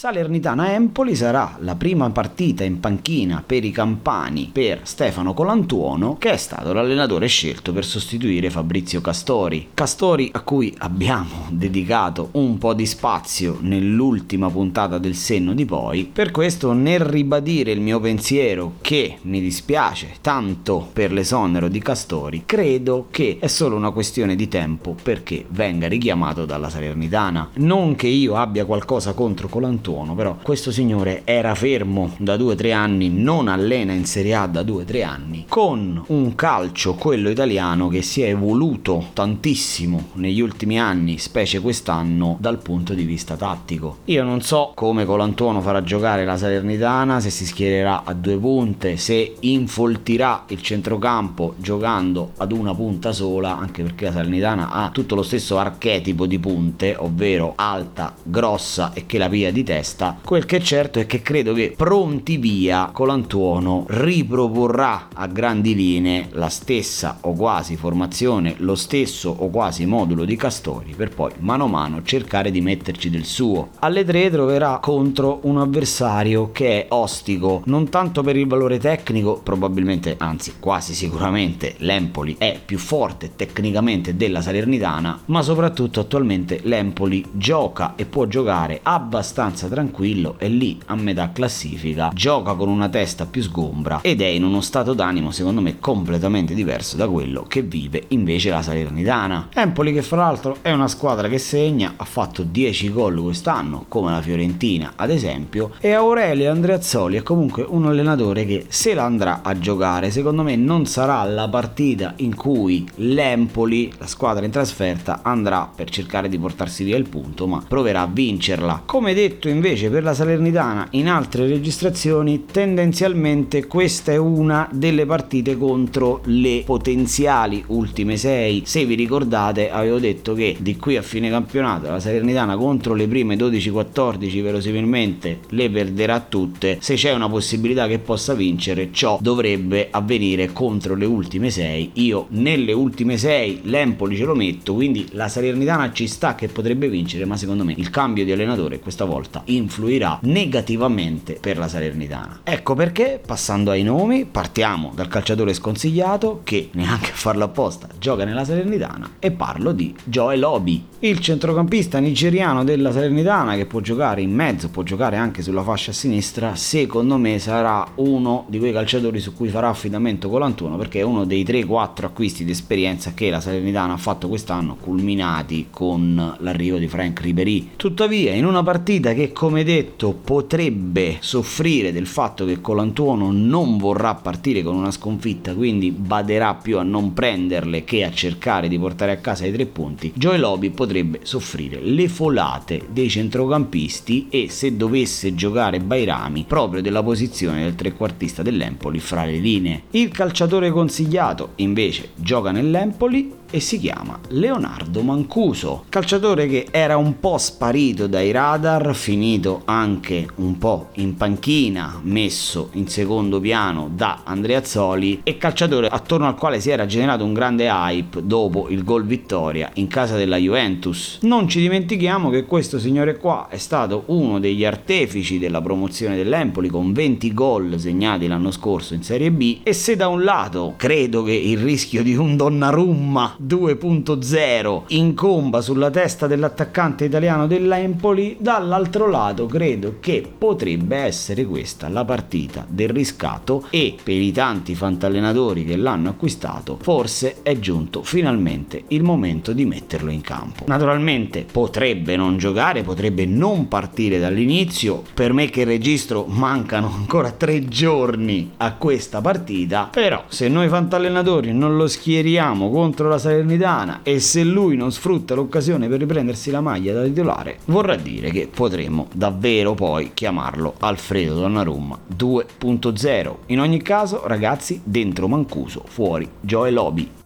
Salernitana-Empoli sarà la prima partita in panchina per i campani per Stefano Colantuono, che è stato l'allenatore scelto per sostituire Fabrizio Castori. Castori a cui abbiamo dedicato un po' di spazio nell'ultima puntata del senno di poi. Per questo, nel ribadire il mio pensiero che mi dispiace tanto per l'esonero di Castori, credo che è solo una questione di tempo perché venga richiamato dalla Salernitana. Non che io abbia qualcosa contro Colantuono tuono, però questo signore era fermo da 2-3 anni, non allena in Serie A da 2-3 anni, con un calcio, quello italiano, che si è evoluto tantissimo negli ultimi anni, specie quest'anno, dal punto di vista tattico. Io non so come Colantuono farà giocare la Salernitana, se si schiererà a due punte, se infoltirà il centrocampo giocando ad una punta sola, anche perché la Salernitana ha tutto lo stesso archetipo di punte, ovvero alta, grossa e che la pia di testa testa. Quel che è certo è che credo che pronti via Colantuono riproporrà a grandi linee la stessa o quasi formazione, lo stesso o quasi modulo di Castori per poi mano a mano cercare di metterci del suo. Alle tre troverà contro un avversario che è ostico, non tanto per il valore tecnico, probabilmente, anzi quasi sicuramente l'Empoli è più forte tecnicamente della Salernitana, ma soprattutto attualmente l'Empoli gioca e può giocare abbastanza tranquillo è lì a metà classifica, gioca con una testa più sgombra ed è in uno stato d'animo secondo me completamente diverso da quello che vive invece la Salernitana. Empoli che fra l'altro è una squadra che segna, ha fatto 10 gol quest'anno come la Fiorentina ad esempio e Aurelio Andreazzoli è comunque un allenatore che se la andrà a giocare secondo me non sarà la partita in cui l'Empoli, la squadra in trasferta, andrà per cercare di portarsi via il punto ma proverà a vincerla. Come detto in invece per la Salernitana in altre registrazioni tendenzialmente questa è una delle partite contro le potenziali ultime 6 se vi ricordate avevo detto che di qui a fine campionato la Salernitana contro le prime 12-14 verosimilmente le perderà tutte. Se c'è una possibilità che possa vincere ciò dovrebbe avvenire contro le ultime 6 io nelle ultime 6 l'Empoli ce lo metto quindi la Salernitana ci sta che potrebbe vincere ma secondo me il cambio di allenatore questa volta influirà negativamente per la Salernitana. Ecco perché, passando ai nomi, partiamo dal calciatore sconsigliato che neanche a farlo apposta gioca nella Salernitana e parlo di Joel Obi, il centrocampista nigeriano della Salernitana che può giocare in mezzo, può giocare anche sulla fascia sinistra, secondo me sarà uno di quei calciatori su cui farà affidamento Colantuno perché è uno dei 3-4 acquisti di esperienza che la Salernitana ha fatto quest'anno culminati con l'arrivo di Frank Ribery. Tuttavia in una partita che come detto potrebbe soffrire del fatto che Colantuono non vorrà partire con una sconfitta, quindi baderà più a non prenderle che a cercare di portare a casa i tre punti, Joy Lobby potrebbe soffrire le folate dei centrocampisti e se dovesse giocare Bairami proprio della posizione del trequartista dell'Empoli fra le linee. Il calciatore consigliato invece gioca nell'Empoli e si chiama Leonardo Mancuso, calciatore che era un po' sparito dai radar, finito anche un po' in panchina, messo in secondo piano da Andrea Zoli e calciatore attorno al quale si era generato un grande hype dopo il gol vittoria in casa della Juventus. Non ci dimentichiamo che questo signore qua è stato uno degli artefici della promozione dell'Empoli con 20 gol segnati l'anno scorso in Serie B e se da un lato credo che il rischio di un Donnarumma 2.0 incomba sulla testa dell'attaccante italiano dell'Empoli, dall'altro lato credo che potrebbe essere questa la partita del riscatto e per i tanti fantallenatori che l'hanno acquistato forse è giunto finalmente il momento di metterlo in campo. Naturalmente potrebbe non giocare, potrebbe non partire dall'inizio, per me che registro mancano ancora tre giorni a questa partita, però se noi fantallenatori non lo schieriamo contro la Salernitana e se lui non sfrutta l'occasione per riprendersi la maglia da titolare, vorrà dire che potremmo davvero poi chiamarlo Alfredo Donnarumma 2.0. In ogni caso, ragazzi, dentro Mancuso, fuori Joe Lobby.